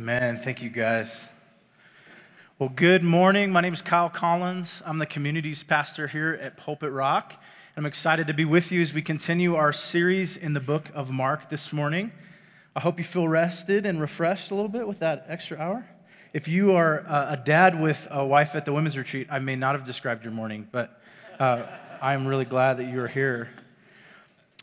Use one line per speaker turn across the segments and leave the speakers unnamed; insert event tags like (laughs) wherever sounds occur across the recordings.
Man, thank you guys. Well, good morning. My name is Kyle Collins. I'm the communities pastor here at Pulpit Rock. I'm excited to be with you as we continue our series in the book of Mark this morning. I hope you feel rested and refreshed a little bit with that extra hour. If you are a dad with a wife at the women's retreat, I may not have described your morning, but uh, I'm really glad that you are here.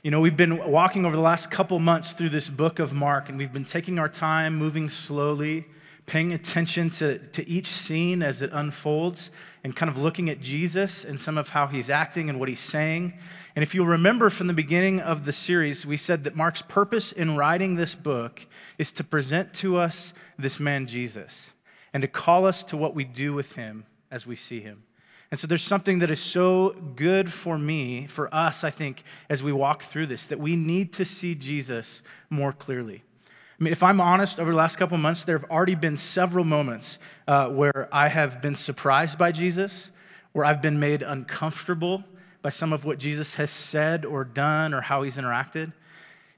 You know, we've been walking over the last couple months through this book of Mark, and we've been taking our time, moving slowly, paying attention to, to each scene as it unfolds, and kind of looking at Jesus and some of how he's acting and what he's saying. And if you'll remember from the beginning of the series, we said that Mark's purpose in writing this book is to present to us this man, Jesus, and to call us to what we do with him as we see him. And so there's something that is so good for me, for us, I think, as we walk through this, that we need to see Jesus more clearly. I mean, if I'm honest, over the last couple months, there have already been several moments uh, where I have been surprised by Jesus, where I've been made uncomfortable by some of what Jesus has said or done or how he's interacted.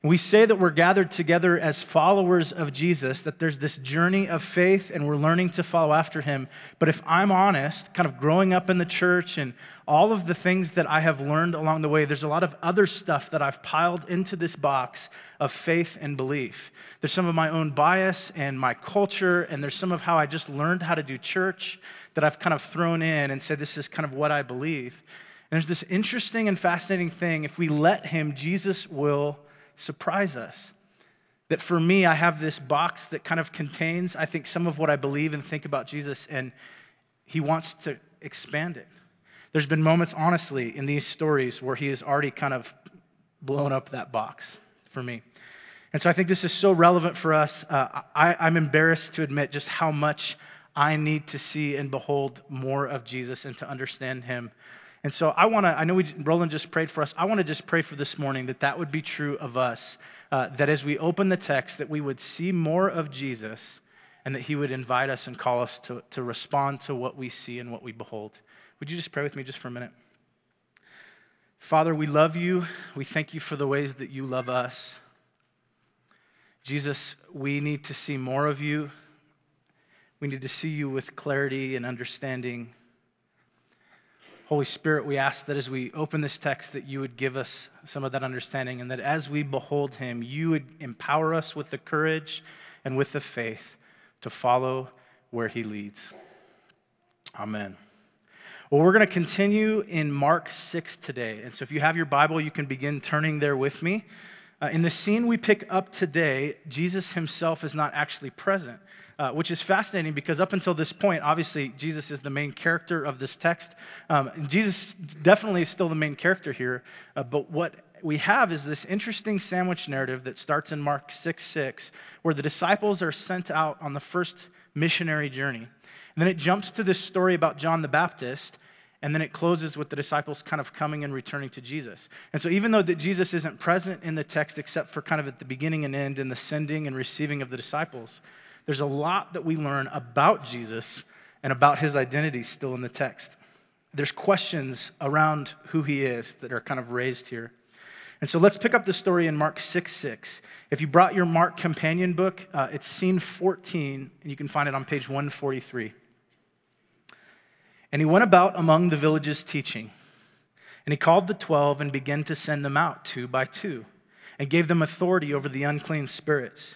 We say that we're gathered together as followers of Jesus, that there's this journey of faith and we're learning to follow after him. But if I'm honest, kind of growing up in the church and all of the things that I have learned along the way, there's a lot of other stuff that I've piled into this box of faith and belief. There's some of my own bias and my culture, and there's some of how I just learned how to do church that I've kind of thrown in and said, this is kind of what I believe. And there's this interesting and fascinating thing. If we let him, Jesus will surprise us. That for me, I have this box that kind of contains, I think, some of what I believe and think about Jesus, and he wants to expand it. There's been moments, honestly, in these stories where he has already kind of blown up that box for me. And so I think this is so relevant for us. Uh, I, am embarrassed to admit just how much I need to see and behold more of Jesus and to understand him and so I want to, I know we, Roland just prayed for us. I want to just pray for this morning that that would be true of us. Uh, that as we open the text, that we would see more of Jesus and that he would invite us and call us to, to respond to what we see and what we behold. Would you just pray with me just for a minute? Father, we love you. We thank you for the ways that you love us. Jesus, we need to see more of you. We need to see you with clarity and understanding. Holy Spirit, we ask that as we open this text, that you would give us some of that understanding, and that as we behold him, you would empower us with the courage and with the faith to follow where he leads. Amen. Well, we're going to continue in Mark 6 today. And so if you have your Bible, you can begin turning there with me. Uh, in the scene we pick up today, Jesus himself is not actually present uh, which is fascinating because up until this point, obviously, Jesus is the main character of this text. Um, Jesus definitely is still the main character here, uh, but what we have is this interesting sandwich narrative that starts in Mark 6 6, where the disciples are sent out on the first missionary journey. And then it jumps to this story about John the Baptist, and then it closes with the disciples kind of coming and returning to Jesus. And so, even though that Jesus isn't present in the text except for kind of at the beginning and end in the sending and receiving of the disciples, there's a lot that we learn about Jesus and about his identity still in the text. There's questions around who he is that are kind of raised here. And so let's pick up the story in Mark 6 6. If you brought your Mark companion book, uh, it's scene 14, and you can find it on page 143. And he went about among the villages teaching. And he called the twelve and began to send them out two by two, and gave them authority over the unclean spirits.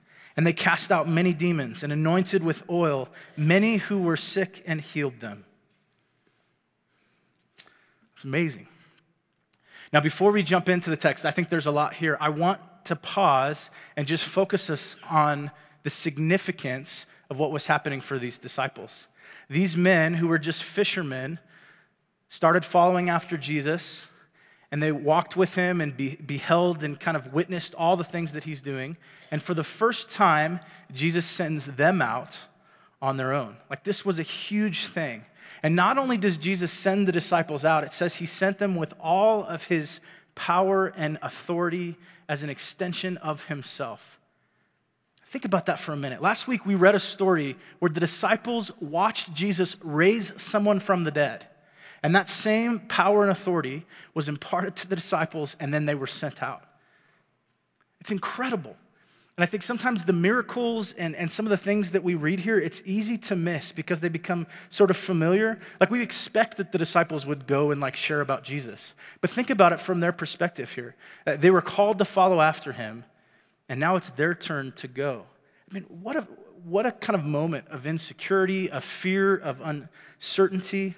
And they cast out many demons and anointed with oil many who were sick and healed them. It's amazing. Now, before we jump into the text, I think there's a lot here. I want to pause and just focus us on the significance of what was happening for these disciples. These men who were just fishermen started following after Jesus and they walked with him and be, beheld and kind of witnessed all the things that he's doing. And for the first time, Jesus sends them out on their own. Like this was a huge thing. And not only does Jesus send the disciples out, it says he sent them with all of his power and authority as an extension of himself. Think about that for a minute. Last week we read a story where the disciples watched Jesus raise someone from the dead. And that same power and authority was imparted to the disciples, and then they were sent out. It's incredible. And I think sometimes the miracles and, and some of the things that we read here, it's easy to miss because they become sort of familiar. Like we expect that the disciples would go and like share about Jesus. But think about it from their perspective here. They were called to follow after him, and now it's their turn to go. I mean, what a, what a kind of moment of insecurity, of fear, of uncertainty.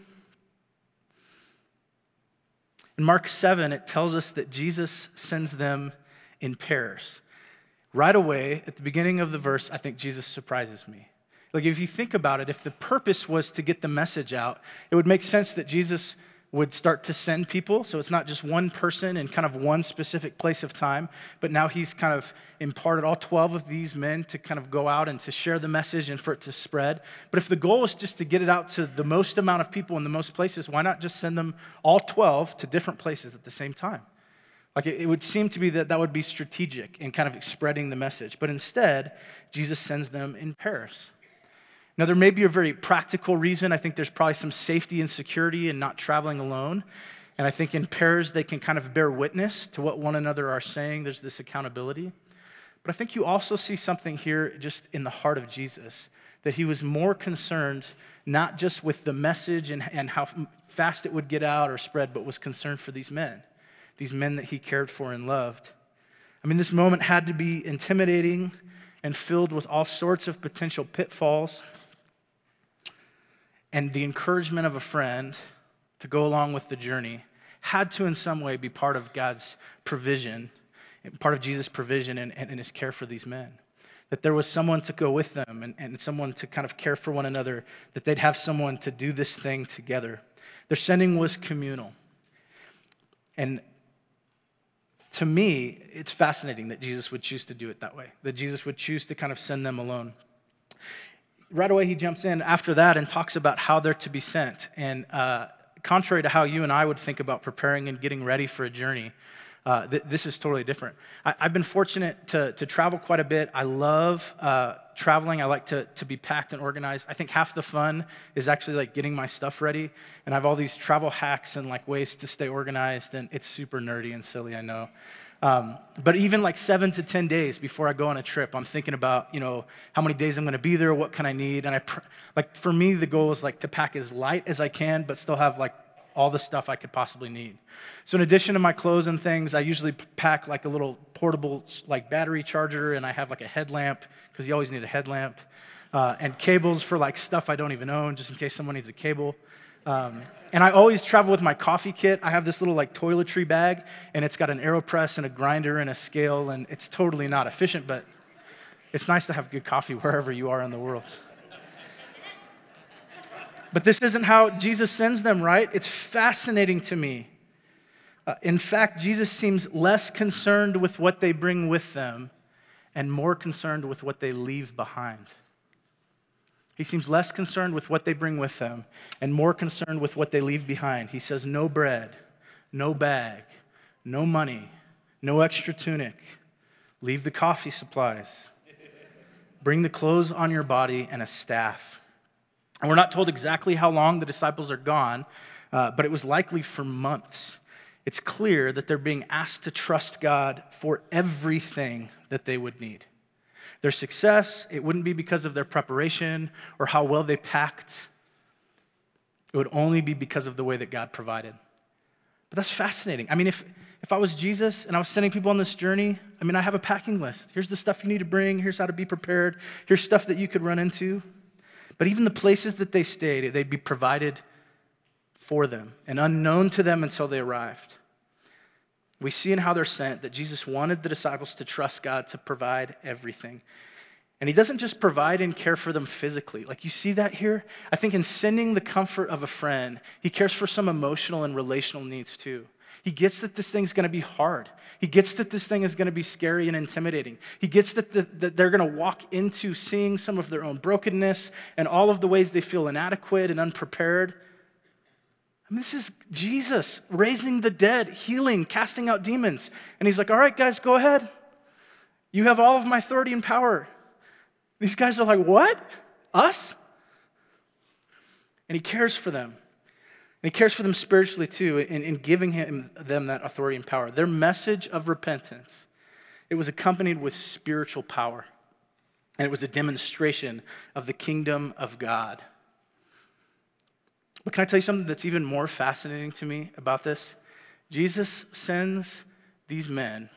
In Mark 7, it tells us that Jesus sends them in pairs. Right away, at the beginning of the verse, I think Jesus surprises me. Like, if you think about it, if the purpose was to get the message out, it would make sense that Jesus would start to send people. So it's not just one person in kind of one specific place of time, but now he's kind of imparted all 12 of these men to kind of go out and to share the message and for it to spread. But if the goal is just to get it out to the most amount of people in the most places, why not just send them all 12 to different places at the same time? Like it, would seem to be that that would be strategic in kind of spreading the message. But instead, Jesus sends them in pairs. Now, there may be a very practical reason. I think there's probably some safety and security in not traveling alone. And I think in pairs, they can kind of bear witness to what one another are saying. There's this accountability. But I think you also see something here just in the heart of Jesus that he was more concerned not just with the message and, and how fast it would get out or spread, but was concerned for these men, these men that he cared for and loved. I mean, this moment had to be intimidating and filled with all sorts of potential pitfalls and the encouragement of a friend to go along with the journey had to, in some way, be part of God's provision, part of Jesus' provision and, and, his care for these men. That there was someone to go with them and, and someone to kind of care for one another, that they'd have someone to do this thing together. Their sending was communal. And to me, it's fascinating that Jesus would choose to do it that way, that Jesus would choose to kind of send them alone right away he jumps in after that and talks about how they're to be sent. And uh, contrary to how you and I would think about preparing and getting ready for a journey, uh, th- this is totally different. I- have been fortunate to, to travel quite a bit. I love uh, traveling. I like to, to be packed and organized. I think half the fun is actually like getting my stuff ready. And I have all these travel hacks and like ways to stay organized. And it's super nerdy and silly, I know. Um, but even like seven to 10 days before I go on a trip, I'm thinking about, you know, how many days I'm going to be there, what can I need? And I, pr- like, for me, the goal is like to pack as light as I can, but still have like all the stuff I could possibly need. So in addition to my clothes and things, I usually pack like a little portable like battery charger and I have like a headlamp because you always need a headlamp uh, and cables for like stuff I don't even own just in case someone needs a cable. Um, and I always travel with my coffee kit. I have this little like toiletry bag, and it's got an AeroPress and a grinder and a scale, and it's totally not efficient, but it's nice to have good coffee (laughs) wherever you are in the world. But this isn't how Jesus sends them, right? It's fascinating to me. Uh, in fact, Jesus seems less concerned with what they bring with them and more concerned with what they leave behind. He seems less concerned with what they bring with them and more concerned with what they leave behind. He says, No bread, no bag, no money, no extra tunic. Leave the coffee supplies. Bring the clothes on your body and a staff. And we're not told exactly how long the disciples are gone, uh, but it was likely for months. It's clear that they're being asked to trust God for everything that they would need. Their success, it wouldn't be because of their preparation or how well they packed. It would only be because of the way that God provided. But that's fascinating. I mean, if, if I was Jesus and I was sending people on this journey, I mean, I have a packing list. Here's the stuff you need to bring, here's how to be prepared, here's stuff that you could run into. But even the places that they stayed, they'd be provided for them and unknown to them until they arrived. We see in how they're sent that Jesus wanted the disciples to trust God to provide everything. And he doesn't just provide and care for them physically. Like you see that here? I think in sending the comfort of a friend, he cares for some emotional and relational needs too. He gets that this thing's to be hard. He gets that this thing is to be scary and intimidating. He gets that, the, that they're to walk into seeing some of their own brokenness and all of the ways they feel inadequate and unprepared. I mean, this is Jesus raising the dead, healing, casting out demons. And he's like, All right, guys, go ahead. You have all of my authority and power. These guys are like, What? Us? And he cares for them. And he cares for them spiritually too in, in giving him, them that authority and power. Their message of repentance, it was accompanied with spiritual power. And it was a demonstration of the kingdom of God. But can I tell you something that's even more fascinating to me about this? Jesus sends these men,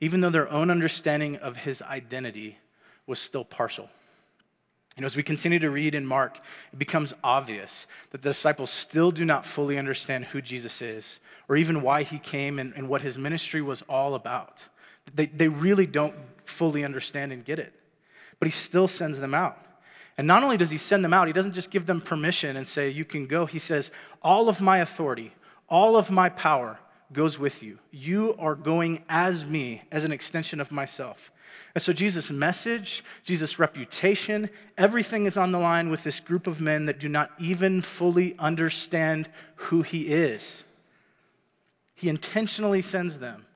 even though their own understanding of his identity was still partial. You know, as we continue to read in Mark, it becomes obvious that the disciples still do not fully understand who Jesus is or even why he came and, and what his ministry was all about. They, they really don't fully understand and get it. But he still sends them out. And not only does he send them out, he doesn't just give them permission and say, You can go. He says, All of my authority, all of my power goes with you. You are going as me, as an extension of myself. And so, Jesus' message, Jesus' reputation, everything is on the line with this group of men that do not even fully understand who he is. He intentionally sends them,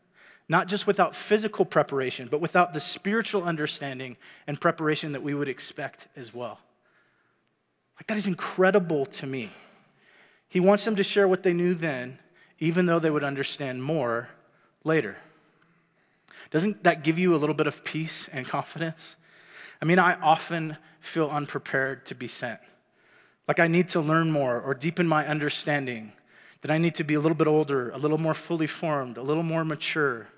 not just without physical preparation, but without the spiritual understanding and preparation that we would expect as well. Like, that is incredible to me. He wants them to share what they knew then, even though they would understand more later. Doesn't that give you a little bit of peace and (laughs) confidence? I mean, I often feel unprepared to be sent. Like I need to learn more or deepen my understanding, that I need to be a little bit older, a little more fully formed, a little more mature,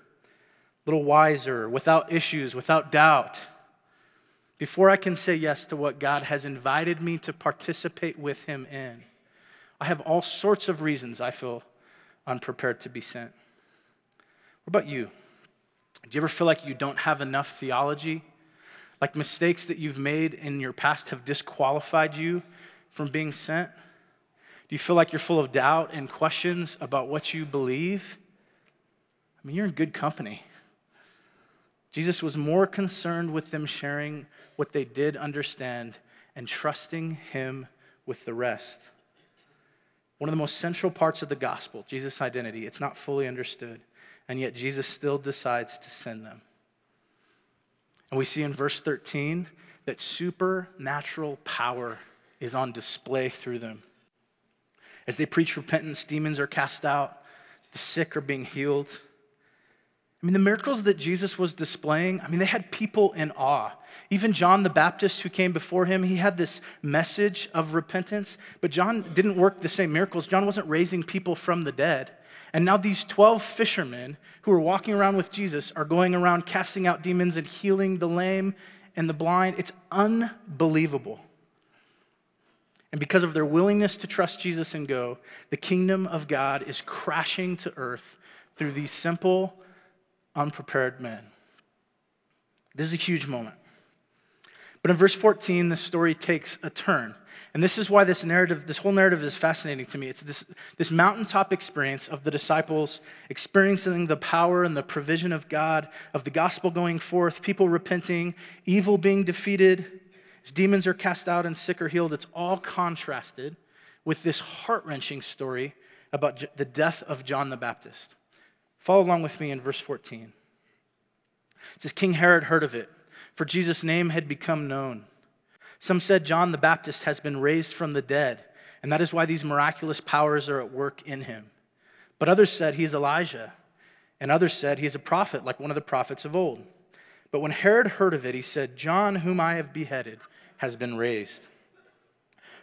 little wiser, without issues, without doubt. Before I can say yes to what God has invited me to participate with Him in, I have all sorts of reasons I feel unprepared to be sent. What about you? Do you ever feel like you don't have enough theology? Like mistakes that you've made in your past have disqualified you from being sent? Do you feel like you're full of doubt and questions about what you believe? I mean, you're in good company. Jesus was more concerned with them sharing what they did understand and trusting him with the rest. One of the most central parts of the gospel, Jesus' identity, it's not fully understood and yet Jesus still decides to send them. And we see in verse 13 that supernatural power is on display through them. As they preach repentance, demons are cast out, the sick are being healed. I mean, the miracles that Jesus was displaying, I mean, they had people in awe. Even John the Baptist, who came before him, he had this message of repentance, but John didn't work the same miracles. John wasn't raising people from the dead. And now these 12 fishermen who are walking around with Jesus are going around casting out demons and healing the lame and the blind. It's unbelievable. And because of their willingness to trust Jesus and go, the kingdom of God is crashing to earth through these simple, unprepared men. This is a huge moment. But in verse 14, the story takes a turn. And this is why this narrative, this whole narrative is fascinating to me. It's this, this mountaintop experience of the disciples experiencing the power and the provision of God, of the gospel going forth, people repenting, evil being defeated, as demons are cast out and sick are healed. It's all contrasted with this heart wrenching story about the death of John the Baptist. Follow along with me in verse 14. It says, King Herod heard of it, for Jesus' name had become known. Some said John the Baptist has been raised from the dead, and that is why these miraculous powers are at work in him. But others said he is Elijah, and others said he is a prophet, like one of the prophets of old. But when Herod heard of it, he said, John, whom I have beheaded, has been raised.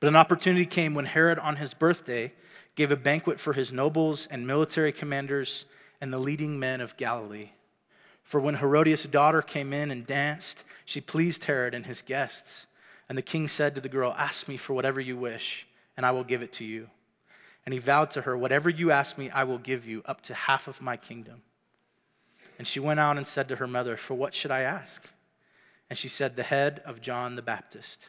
But an opportunity came when Herod, on his birthday, gave a banquet for his nobles and military commanders and the leading men of Galilee. For when Herodias' daughter came in and danced, she pleased Herod and his guests. And the king said to the girl, Ask me for whatever you wish, and I will give it to you. And he vowed to her, Whatever you ask me, I will give you, up to half of my kingdom. And she went out and said to her mother, For what should I ask? And she said, The head of John the Baptist.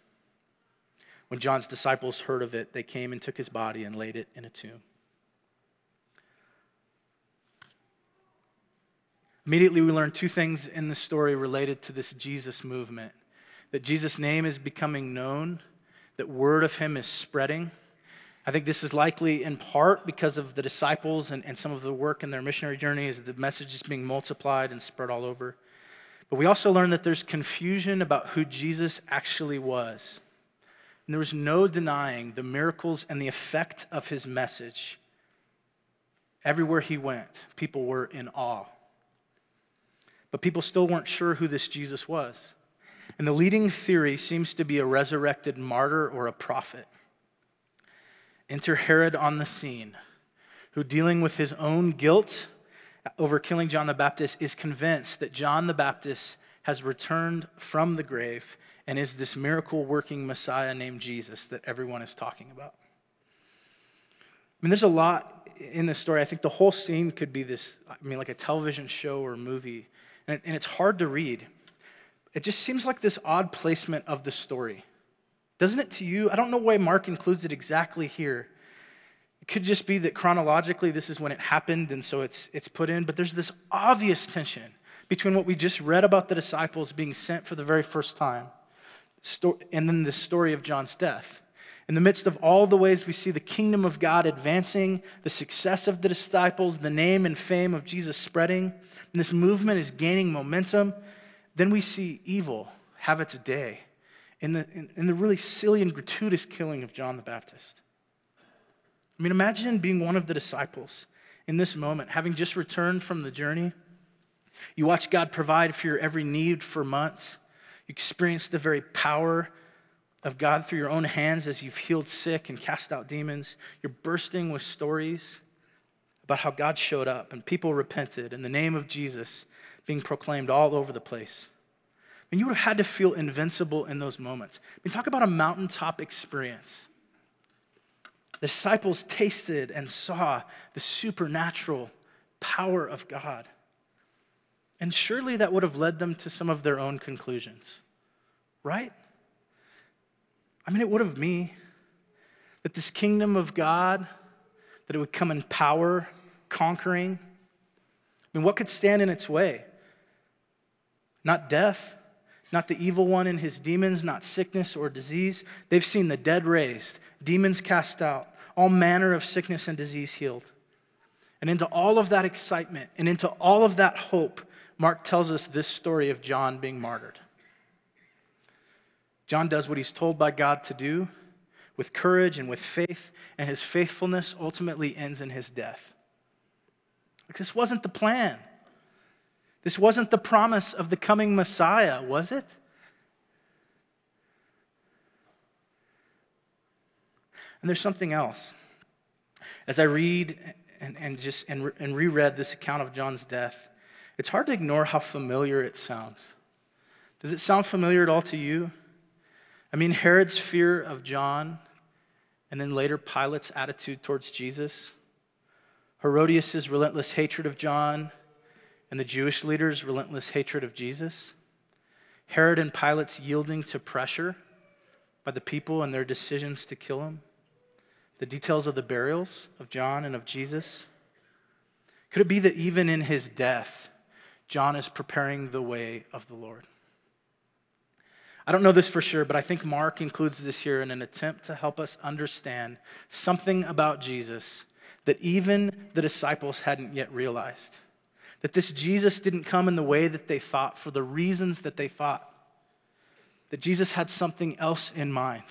When John's disciples heard of it, they came and took his body and laid it in a tomb. Immediately, we learn two things in the story related to this Jesus movement that Jesus' name is becoming known, that word of him is spreading. I think this is likely in part because of the disciples and, and some of the work in their missionary journey as the message is being multiplied and spread all over. But we also learn that there's confusion about who Jesus actually was. And there was no denying the miracles and the effect of his message. Everywhere he went, people were in awe. But people still weren't sure who this Jesus was. And the leading theory seems to be a resurrected martyr or a prophet. Enter Herod on the scene, who, dealing with his own guilt over killing John the Baptist, is convinced that John the Baptist has returned from the grave and is this miracle working Messiah named Jesus that everyone is talking about. I mean, there's a lot in this story. I think the whole scene could be this, I mean, like a television show or movie, and, and it's hard to read. It just seems like this odd placement of the story. Doesn't it to you? I don't know why Mark includes it exactly here. It could just be that chronologically this is when it happened, and so it's, it's put in, but there's this obvious tension between what we just read about the disciples being sent for the very first time and then the story of John's death. In the midst of all the ways we see the kingdom of God advancing, the success of the disciples, the name and fame of Jesus spreading, and this movement is gaining momentum, then we see evil have its day in the, in, in the really silly and gratuitous killing of John the Baptist. I mean, imagine being one of the disciples in this moment, having just returned from the journey you watch God provide for your every need for months. Experience the very power of God through your own hands as you've healed sick and cast out demons. You're bursting with stories about how God showed up and people repented in the name of Jesus being proclaimed all over the place. I mean, you would have had to feel invincible in those moments. I mean, talk about a mountaintop experience. The disciples tasted and saw the supernatural power of God. And surely that would have led them to some of their own conclusions, right? I mean, it would have me. That this kingdom of God, that it would come in power, conquering. I mean, what could stand in its way? Not death, not the evil one and his demons, not sickness or disease. They've seen the dead raised, demons cast out, all manner of sickness and disease healed. And into all of that excitement and into all of that hope, Mark tells us this story of John being martyred. John does what he's told by God to do with courage and with faith, and his faithfulness ultimately ends in his death. Like this wasn't the plan. This wasn't the promise of the coming Messiah, was it? And there's something else. As I read and, and just and, and reread this account of John's death, it's hard to ignore how familiar it sounds. Does it sound familiar at all to you? I mean, Herod's fear of John, and then later Pilate's attitude towards Jesus, Herodias' relentless hatred of John, and the Jewish leaders' relentless hatred of Jesus, Herod and Pilate's yielding to pressure by the people and their decisions to kill him, the details of the burials of John and of Jesus. Could it be that even in his death, John is preparing the way of the Lord. I don't know this for sure, but I think Mark includes this here in an attempt to help us understand something about Jesus that even the disciples hadn't yet realized. That this Jesus didn't come in the way that they thought, for the reasons that they thought. That Jesus had something else in mind,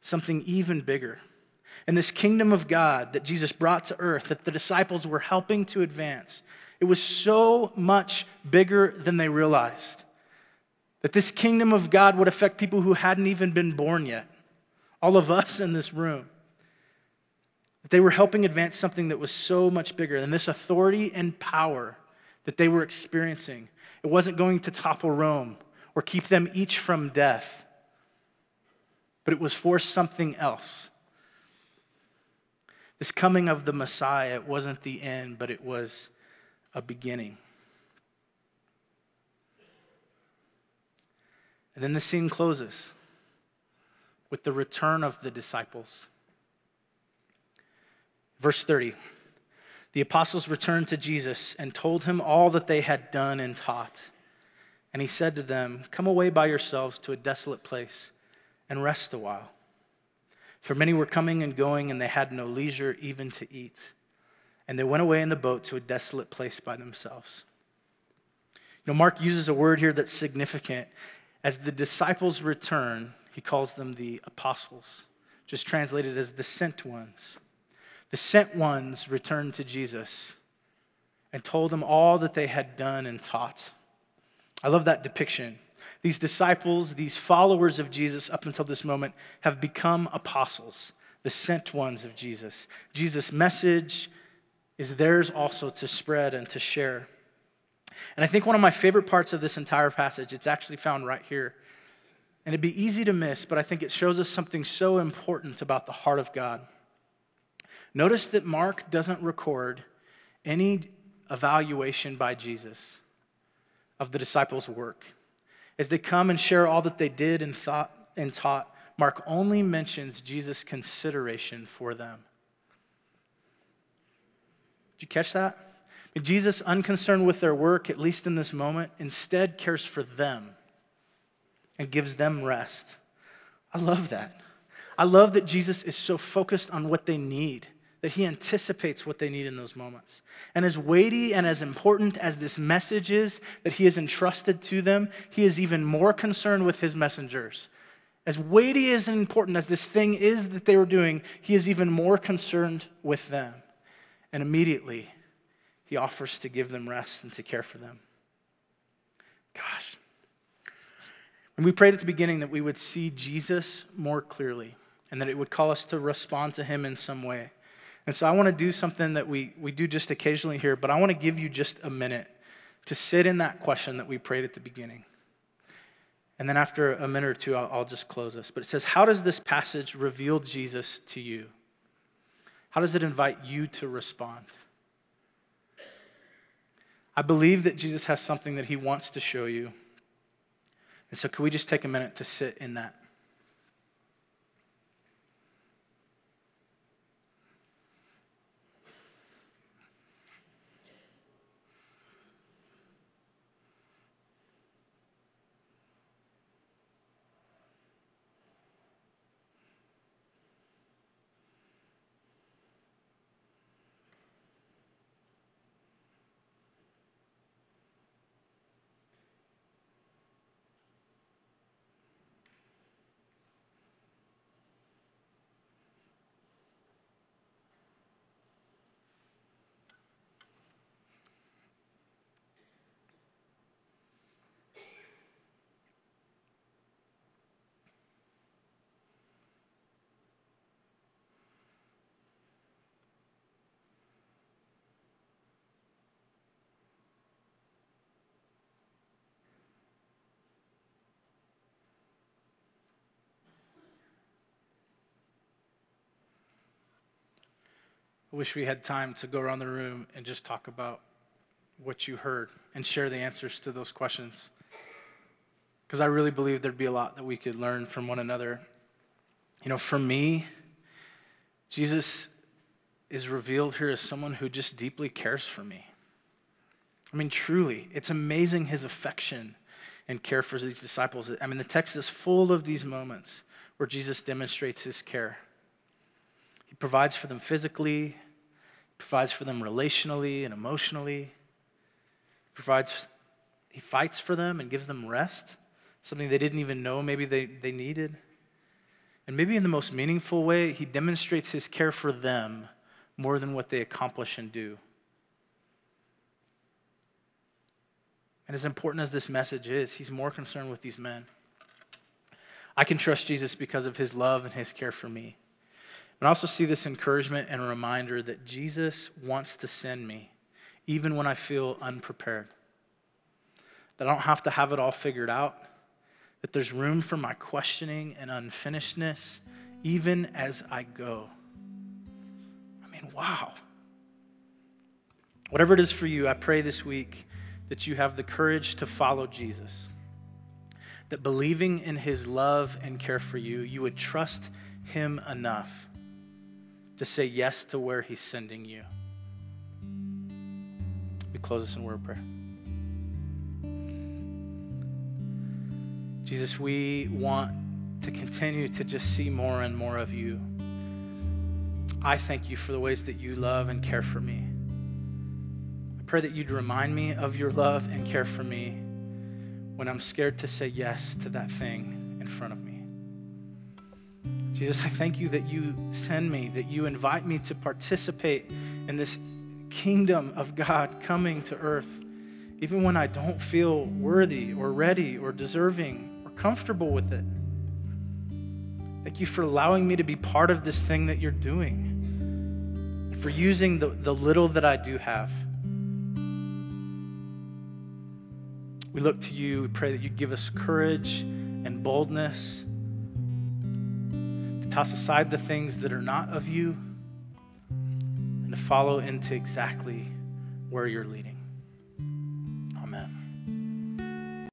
something even bigger. And this kingdom of God that Jesus brought to earth, that the disciples were helping to advance, it was so much bigger than they realized. That this kingdom of God would affect people who hadn't even been born yet, all of us in this room. That they were helping advance something that was so much bigger than this authority and power that they were experiencing. It wasn't going to topple Rome or keep them each from death, but it was for something else. This coming of the Messiah it wasn't the end, but it was a beginning. And then the scene closes with the return of the disciples. Verse 30 The apostles returned to Jesus and told him all that they had done and taught. And he said to them, Come away by yourselves to a desolate place and rest a while. For many were coming and going, and they had no leisure even to eat. And they went away in the boat to a desolate place by themselves. You know, Mark uses a word here that's significant. As the disciples return, he calls them the apostles, just translated as the sent ones. The sent ones returned to Jesus and told him all that they had done and taught. I love that depiction. These disciples, these followers of Jesus up until this moment, have become apostles, the sent ones of Jesus. Jesus' message is theirs also to spread and to share. And I think one of my favorite parts of this entire passage, it's actually found right here. And it'd be easy to miss, but I think it shows us something so important about the heart of God. Notice that Mark doesn't record any evaluation by Jesus of the disciples' work. As they come and share all that they did and thought and taught, Mark only mentions Jesus' consideration for them. Did you catch that? Jesus, unconcerned with their work, at least in this moment, instead cares for them and gives them rest. I love that. I love that Jesus is so focused on what they need that he anticipates what they need in those moments. And as weighty and as important as this message is that he has entrusted to them, he is even more concerned with his messengers. As weighty and important as this thing is that they were doing, he is even more concerned with them. And immediately, he offers to give them rest and to care for them. Gosh. And we prayed at the beginning that we would see Jesus more clearly and that it would call us to respond to him in some way. And so I want to do something that we, we do just occasionally here, but I want to give you just a minute to sit in that question that we prayed at the beginning. And then after a minute or two, I'll, just close this. But it says, How does this passage reveal Jesus to you? How does it invite you to respond? I believe that Jesus has something that he wants to show you. And so, could we just take a minute to sit in that? I wish we had time to go around the room and just talk about what you heard and share the answers to those questions. Because I really believe there'd be a lot that we could learn from one another. You know, for me, Jesus is revealed here as someone who just deeply cares for me. I mean, truly, it's amazing his affection and care for these disciples. I mean, the text is full of these moments where Jesus demonstrates his care. Provides for them physically, provides for them relationally and emotionally. Provides, he fights for them and gives them rest, something they didn't even know maybe they, they needed. And maybe in the most meaningful way, he demonstrates his care for them more than what they accomplish and do. And as important as this message is, he's more concerned with these men. I can trust Jesus because of his love and his care for me. But I also see this encouragement and a reminder that Jesus wants to send me, even when I feel unprepared. That I don't have to have it all figured out, that there's room for my questioning and unfinishedness, even as I go. I mean, wow. Whatever it is for you, I pray this week that you have the courage to follow Jesus. That believing in his love and care for you, you would trust him enough to say yes to where he's sending you. We close this in word of prayer. Jesus, we want to continue to just see more and more of you. I thank you for the ways that you love and care for me. I pray that you'd remind me of your love and care for me when I'm scared to say yes to that thing in front of me. Jesus, I thank you that you send me, that you invite me to participate in this kingdom of God coming to earth, even when I don't feel worthy or ready or deserving or comfortable with it. Thank you for allowing me to be part of this thing that you're doing, for using the, the little that I do have. We look to you. We pray that you give us courage and boldness toss aside the things that are not of you, and to follow into exactly where you're leading.